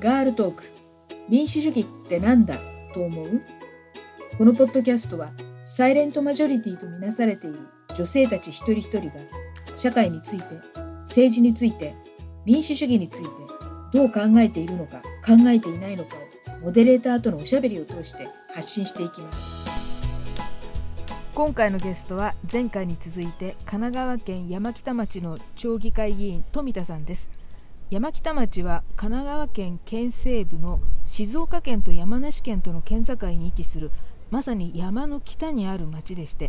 ガールトーク。民主主義ってなんだ？と思う？このポッドキャストはサイレントマジョリティとみなされている女性たち一人一人が社会について政治について民主主義についてどう考えているのか考えていないのかをモデレーターとのおしゃべりを通して発信していきます。今回のゲストは前回に続いて神奈川県山北町の町議会議員富田さんです。山北町は神奈川県県西部の静岡県と山梨県との県境に位置するまさに山の北にある町でして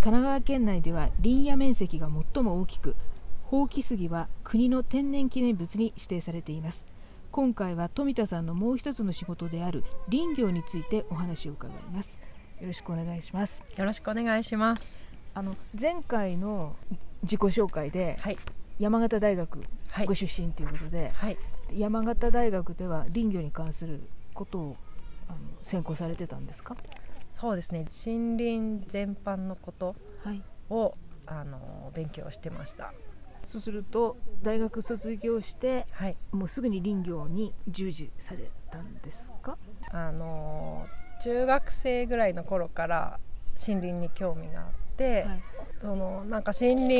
神奈川県内では林野面積が最も大きくほうき杉は国の天然記念物に指定されています。今回は富田さんのもう一つの仕事である林業についてお話を伺います。よろしくお願いします。よろしくお願いします。あの前回の自己紹介で、はい山形大学はい。ご出身ということで、はい。山形大学では林業に関することをあの専攻されてたんですか？そうですね。森林全般のことはい。をあの勉強してました。そうすると大学卒業してはい。もうすぐに林業に従事されたんですか？あの中学生ぐらいの頃から森林に興味があって、はいそのなんか森林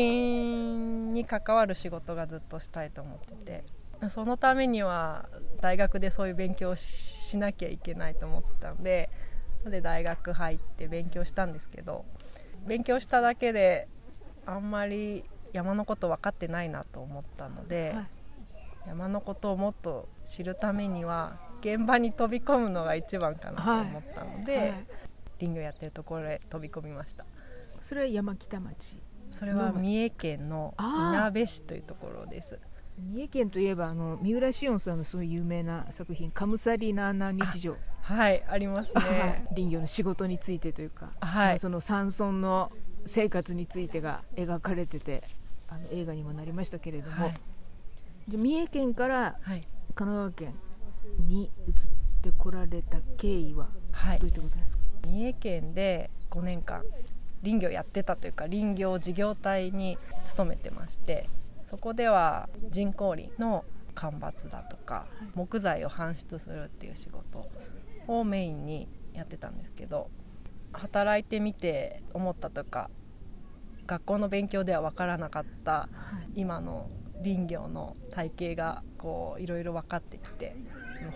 に関わる仕事がずっとしたいと思ってて。そのためには大学でそういう勉強をししなきゃいけないと思ったのでで大学入って勉強したんですけど勉強しただけであんまり山のこと分かってないなと思ったので、はい。山のことをもっと知るためには現場に飛び込むのが一番かなと思ったので、はい。林業やってるところへ飛び込みましたそれは山北町。それは三重県のいなべ市というところです。三重県といえばあの三浦紫音さんのすごい有名な作品「カムサリナーナ日常」はいあります はい。ね林業の仕事についてというか、はい。その山村の生活についてが描かれててあの映画にもなりましたけれども、はい、じゃあ三重県からはい。神奈川県に移ってこられた経緯ははい。どういったことですか、三重県で5年間林業やってたというか林業事業体に勤めてましてそこでは人工林の間伐だとか木材を搬出するっていう仕事をメインにやってたんですけど働いてみて思ったとか学校の勉強では分からなかったはい。今の林業の体系がこういろいろ分かってきて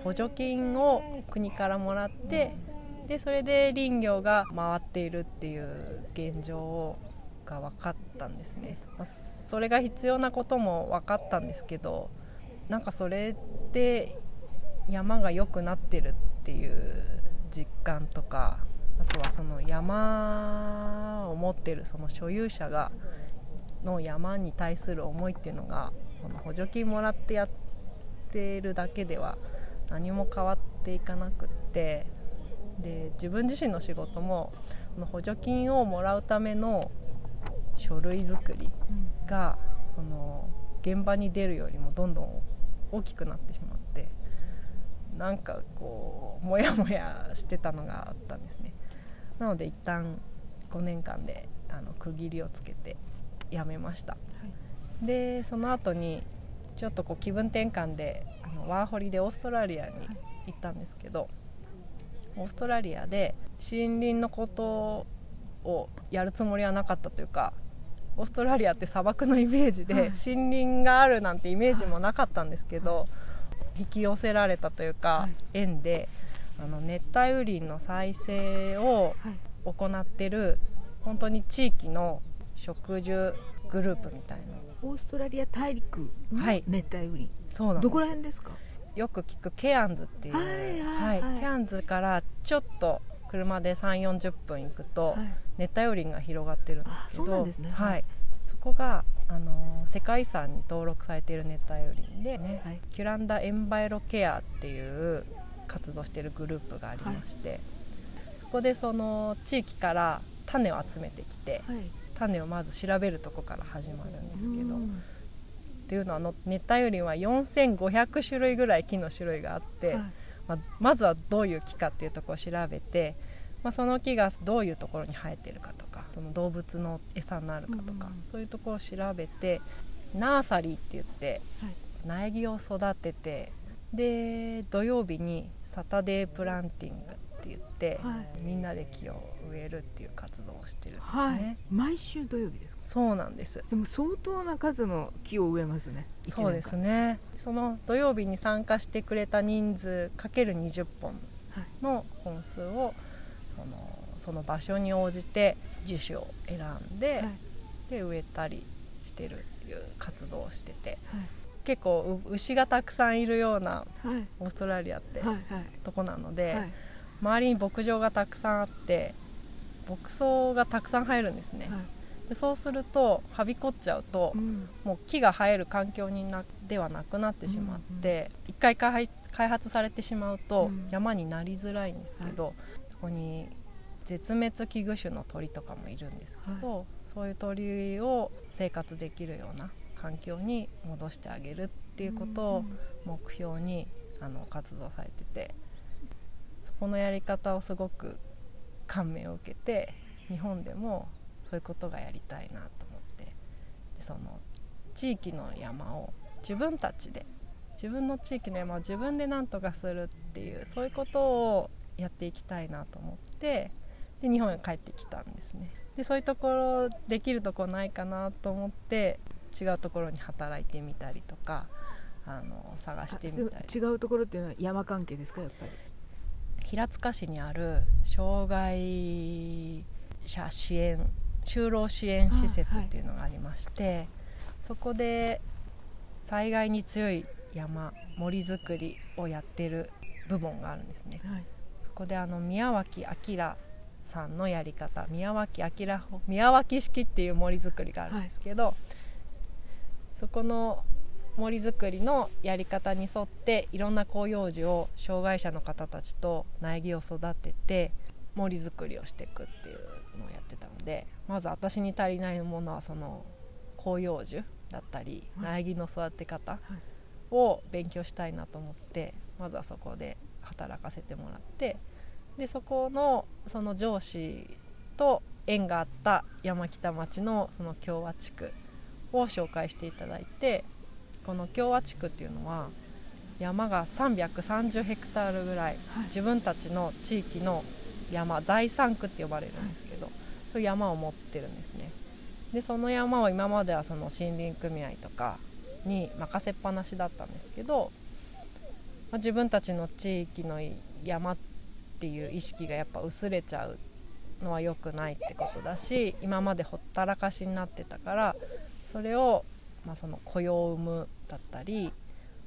補助金を国からもらってでそれで林業が回っているっていう現状が分かったんですね、まあそれが必要なことも分かったんですけどなんかそれで山が良くなってるっていう実感とかあとはその山を持ってるその所有者がの山に対する思いっていうのがこの補助金もらってやってるだけでは何も変わっていかなくってで自分自身の仕事も補助金をもらうための書類作りがその現場に出るよりもどんどん大きくなってしまってなんかこうモヤモヤしてたのがあったんですね。なので一旦5年間であの区切りをつけて辞めました。でその後にちょっとこう気分転換であのワーホリでオーストラリアに行ったんですけど、オーストラリアで森林のことをやるつもりはなかったというかオーストラリアって砂漠のイメージではい森林があるなんてイメージもなかったんですけど、引き寄せられたというか、はい。縁であの熱帯雨林の再生をはい。行ってる本当に地域の植樹グループみたいな。オーストラリア大陸のはい。熱帯雨林、そうなんどこら辺ですか？よく聞くケアンズっていう、はいはいはい。ケアンズからちょっと車で3 4 0分行くと、はい。熱帯雨林が広がってるんですけどはいはい。そこがあの世界遺産に登録されている熱帯雨林で、ねはい。キュランダ・エンバイロケアっていう活動しているグループがありまして、そこでその地域から種を集めてきてはい。種をまず調べるとこから始まるんですけど、うんっていうのは熱帯雨林は4500種類ぐらい木の種類があって、はい。まあ、まずはどういう木かっていうところを調べて、まあ、その木がどういうところに生えてるかとかその動物の餌になるかとか、うん。そういうところを調べてナーサリーって言ってはい。苗木を育ててで土曜日にサタデープランティングって言って、はい。みんなで木を植えるっていう活動をしてるんですね、はい。毎週土曜日ですか？そうなんです。でも相当な数の木を植えますね。そうですね。その土曜日に参加してくれた人数かける20本はい。の本数をそのその場所に応じて樹種を選んで、はい。で植えたりしてるいう活動をしててはい。結構う牛がたくさんいるようなはい。オーストラリアってはいはい。とこなので、はい周りに牧場がたくさんあって牧草がたくさん生えるんですね、はい。でそうするとはびこっちゃうと、うん。もう木が生える環境になではなくなってしまって、一回開発されてしまうとうん。山になりづらいんですけど、そこに絶滅危惧種の鳥とかもいるんですけど、そういう鳥を生活できるような環境に戻してあげるっていうことを目標にあの活動されててそこのやり方をすごく感銘を受けて日本でもそういうことがやりたいなと思ってその地域の山を自分たちで自分の地域の山を自分で何とかするっていうそういうことをやっていきたいなと思ってで日本へ帰ってきたんですね。でそういうところできるとこないかなと思って違うところに働いてみたりとかあの探してみたり。違うところっていうのは山関係ですかやっぱり？平塚市にある障害者支援就労支援施設っていうのがありまして、そこで災害に強い山森づくりをやってる部門があるんですね。はい。そこであの宮脇明さんのやり方宮脇明宮脇式っていう森づくりがあるんですけど、そこの森づくりのやり方に沿っていろんな広葉樹を障害者の方たちと苗木を育てて森づくりをしていくっていうのをやってたのでまず私に足りないものはその広葉樹だったりはい。苗木の育て方を勉強したいなと思ってまずはそこで働かせてもらってでそこのその上司と縁があった山北町のその共和地区を紹介していただいてこの共和地区っていうのは山が330ヘクタールぐらいはい。自分たちの地域の山財産区って呼ばれるんですけど、そういう山を持ってるんですね。でその山を今まではその森林組合とかに任せっぱなしだったんですけど、まあ自分たちの地域の山っていう意識がやっぱ薄れちゃうのは良くないってことだし今までほったらかしになってたからそれを、まあ、その雇用を生むだったり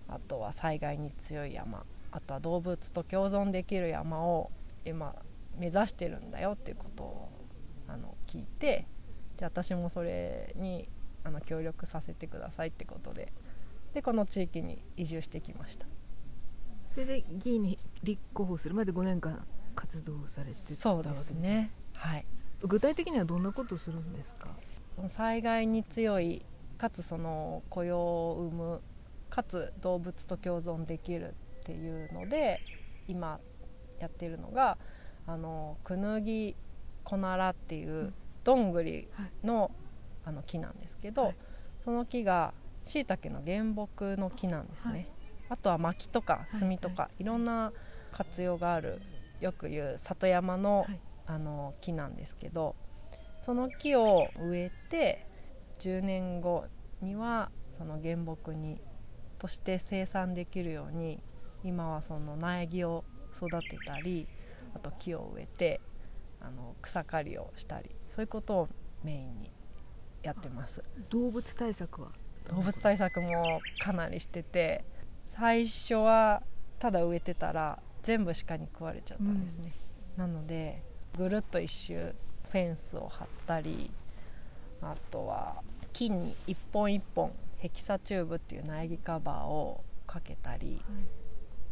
あとは災害に強い山あとは動物と共存できる山を今目指してるんだよっていうことをあの聞いてじゃあ私もそれにあの協力させてくださいってことででこの地域に移住してきました。それで議員に立候補するまで5年間活動されてたそうでわけすね。はい。具体的にはどんなことをするんですか？災害に強いかつその雇用を生むかつ動物と共存できるっていうので今やってるのがあのクヌギコナラっていうどんぐりの,、あの木なんですけど、はい。その木がしいたけの原木の木なんですね、はい。あとは薪とか炭とか、いろんな活用があるよく言う里山の,、はい。あの木なんですけどその木を植えて10年後にはその原木にとして生産できるように今はその苗木を育てたりあと木を植えてあの草刈りをしたりそういうことをメインにやってます。動物対策は？動物対策もかなりしてて最初はただ植えてたら全部鹿に食われちゃったんですね、なのでぐるっと一周フェンスを張ったりあとは木に一本一本ヘキサチューブっていう苗木カバーをかけたり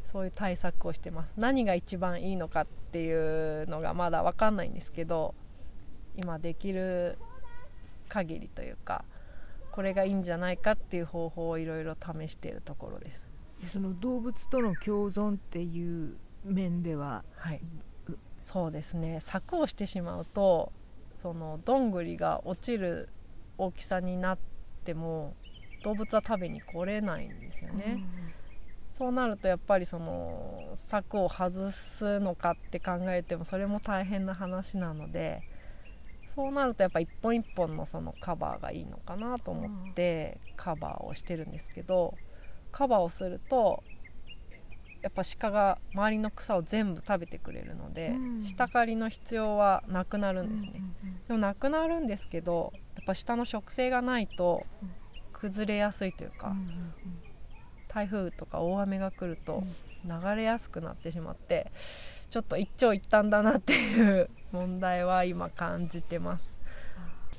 そういう対策をしてます。何が一番いいのかっていうのがまだ分かんないんですけど今できる限りというかこれがいいんじゃないかっていう方法をいろいろ試しているところです。でその動物との共存っていう面では？はい、そうですね。柵をしてしまうとそのどんぐりが落ちる大きさになっても動物は食べに来れないんですよね。そうなるとやっぱりその柵を外すのかって考えてもそれも大変な話なのでそうなるとやっぱ一本一本のそのカバーがいいのかなと思ってカバーをしてるんですけどカバーをするとやっぱ鹿が周りの草を全部食べてくれるので、うん。下刈りの必要はなくなるんですね、でもなくなるんですけどやっぱ下の植生がないと崩れやすいというか、台風とか大雨が来ると流れやすくなってしまってちょっと一長一短だなっていう 問題は今感じてます。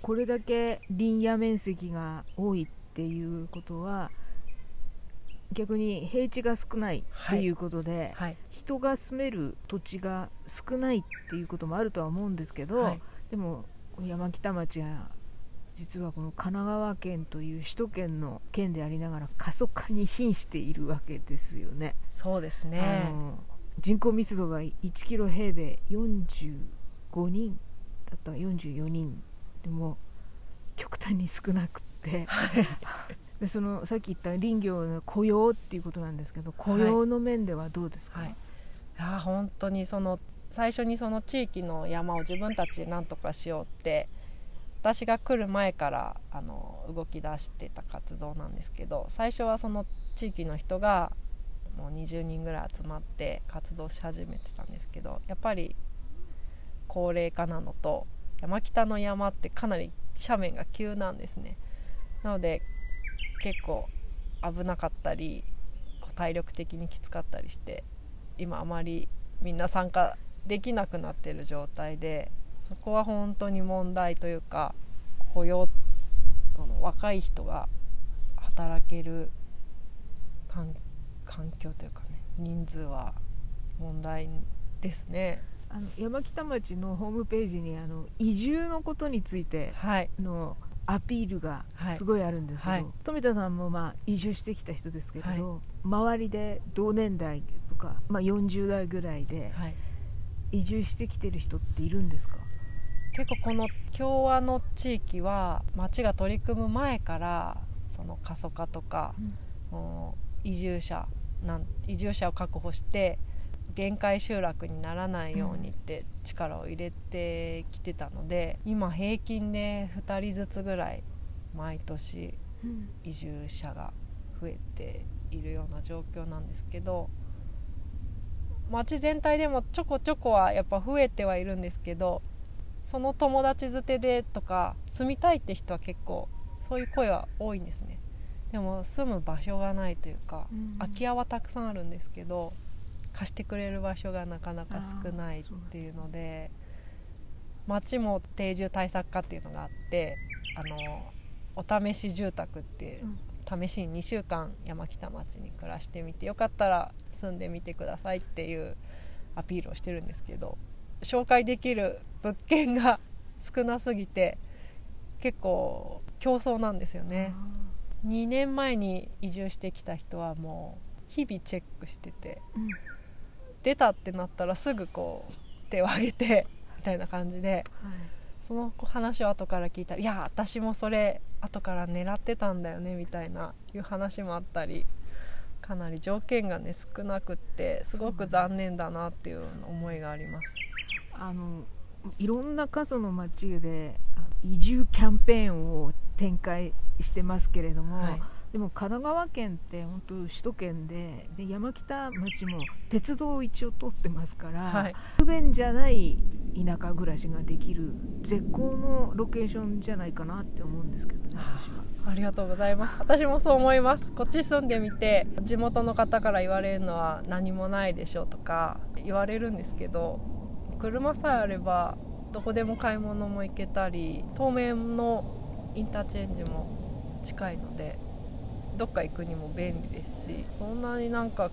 これだけ林野面積が多いっていうことは逆に平地が少ないっていうことで、はい。人が住める土地が少ないっていうこともあるとは思うんですけど、はい。でも山北町は実はこの神奈川県という首都圏の県でありながら過疎化に瀕しているわけですよね。そうですあねの人口密度が1キロ平米45人だったか44人でも極端に少なくってでそのさっき言った林業の雇用っていうことなんですけど雇用の面ではどうですか、はい。いや本当にその最初にその地域の山を自分たちで何とかしようって私が来る前からあの動き出してた活動なんですけど最初はその地域の人がもう20人ぐらい集まって活動し始めてたんですけどやっぱり高齢化なのと山北の山ってかなり斜面が急なんですね。なので結構危なかったり体力的にきつかったりして今あまりみんな参加できなくなってる状態でそこは本当に問題というか雇用の若い人が働ける環環境というかね人数は問題ですね。あの山北町のホームページにあの移住のことについてはいアピールがすごいあるんですけど、はい。富田さんもまあ移住してきた人ですけれど、周りで同年代とか、まあ、40代ぐらいではい。移住してきてる人っているんですか、結構この共和の地域は町が取り組む前からその過疎化とか、もう移住者なん移住者を確保して限界集落にならないようにって力を入れてきてたので、今平均で2人ずつぐらい毎年移住者が増えているような状況なんですけど町全体でもちょこちょこはやっぱ増えてはいるんですけどその友達づてでとか住みたいって人は結構そういう声は多いんですね。でも住む場所がないというか、うん。空き家はたくさんあるんですけど貸してくれる場所がなかなか少ないっていうので町も定住対策課っていうのがあってあのお試し住宅っていう、試しに2週間山北町に暮らしてみてよかったら住んでみてくださいっていうアピールをしてるんですけど紹介できる物件が少なすぎて結構競争なんですよね。2年前に移住してきた人はもう日々チェックしててうん出たってなったらすぐこう手を挙げて みたいな感じでその話を後から聞いたら「いや私もそれ後から狙ってたんだよね」みたいないう話もあったりかなり条件がね少なくってすごく残念だなっていう思いがあります。あのいろんな過疎の町であ移住キャンペーンを展開してますけれども、はいでも神奈川県って本当首都圏でで山北町も鉄道を一応通ってますから、はい不便じゃない田舎暮らしができる絶好のロケーションじゃないかなって思うんですけどね私は。ありがとうございます私もそう思いますこっち住んでみて地元の方から言われるのは何もないでしょとか言われるんですけど車さえあればどこでも買い物も行けたり東名のインターチェンジも近いのでどっか行くにも便利ですしそんなになんか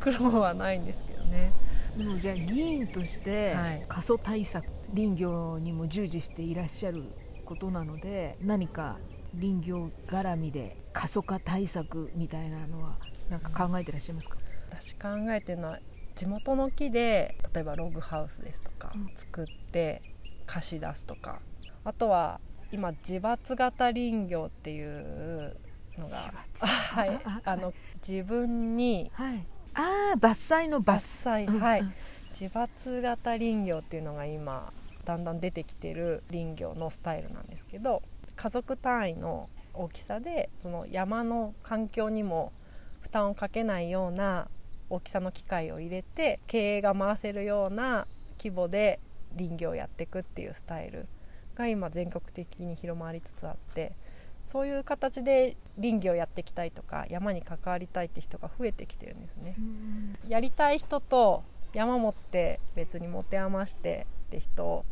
苦労はないんですけどね。でもじゃあ議員としてはい。過疎対策、林業にも従事していらっしゃることなので何か林業絡みで過疎化対策みたいなのはなんか考えてらっしゃいますか、私考えてるのは地元の木で例えばログハウスですとかうん。作って貸し出すとかあとは今自伐型林業っていうのが。伐はい。ああの自分にはい。ああ伐採の伐。伐採、うんはい。うん自伐型林業っていうのが今だんだん出てきてる林業のスタイルなんですけど家族単位の大きさでその山の環境にも負担をかけないような大きさの機械を入れて経営が回せるような規模で林業をやっていくっていうスタイルが今全国的に広まりつつあってそういう形で林業をやっていきたいとか山に関わりたいって人が増えてきてるんですね。うんやりたい人と山持って別に持て余してって人を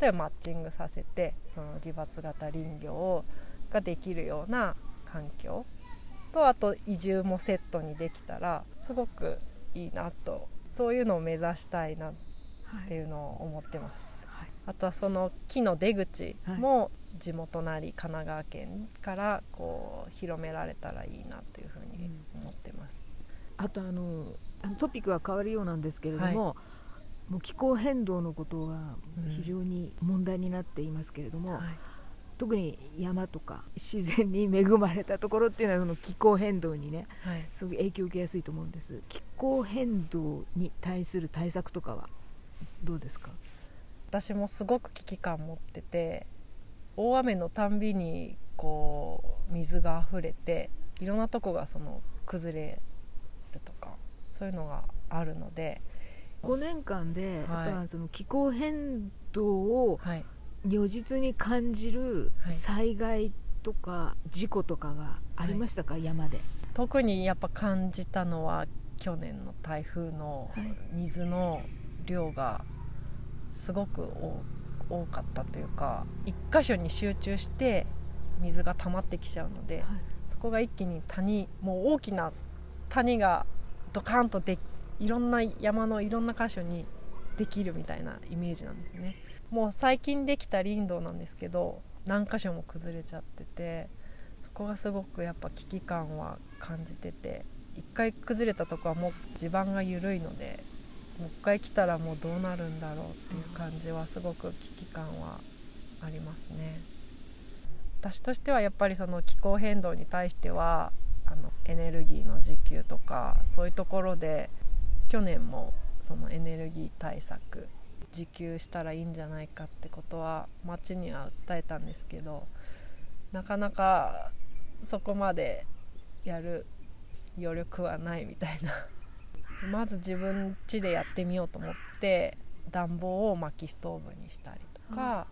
例えばマッチングさせてその自伐型林業をができるような環境とあと移住もセットにできたらすごくいいなとそういうのを目指したいなっていうのを思ってます。はいあとはその木の出口も地元なり神奈川県からこう広められたらいいなというふうに思ってます。あとあのあのトピックは変わるようなんですけれども、もう気候変動のことはうん。非常に問題になっていますけれども、はい。特に山とか自然に恵まれたところっていうのはその気候変動にねはい。すごく影響を受けやすいと思うんです。気候変動に対する対策とかはどうですか？私もすごく危機感持ってて大雨のたんびにこう水が溢れていろんなとこがその崩れるとかそういうのがあるので、5年間ではい。やっぱその気候変動をはい、如実に感じるはい。災害とか事故とかがありましたか、山で。特にやっぱ感じたのは去年の台風のはい。水の量がすごく多多かったというか一箇所に集中して水が溜まってきちゃうので、はい。そこが一気に谷もう大きな谷がドカンとでいろんな山のいろんな箇所にできるみたいなイメージなんですね。もう最近できた林道なんですけど何箇所も崩れちゃっててそこがすごくやっぱ危機感は感じてて一回崩れたとこはもう地盤が緩いのでもう一回来たらもうどうなるんだろうっていう感じはすごく危機感はありますね。私としてはやっぱりその気候変動に対してはあのエネルギーの自給とかそういうところで去年もそのエネルギー対策自給したらいいんじゃないかってことは町には訴えたんですけどなかなかそこまでやる余力はないみたいなまず自分家でやってみようと思って暖房を薪ストーブにしたりとか、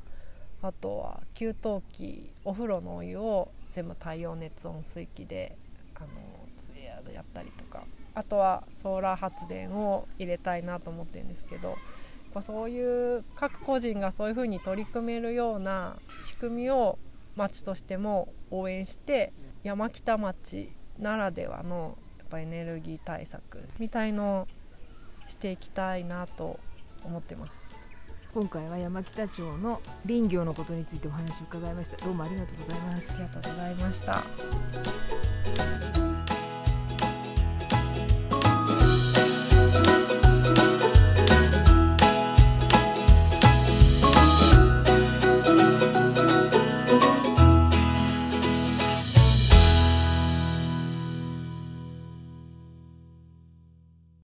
あとは給湯器お風呂のお湯を全部太陽熱温水器であのつややったりとかあとはソーラー発電を入れたいなと思ってるんですけどやそういう各個人がそういうふうに取り組めるような仕組みを町としても応援して山北町ならではのぱエネルギー対策みたいのをしていきたいなと思ってます。今回は山北町の林業のことについてお話を伺いましたどうもありがとうございますありがとうございました。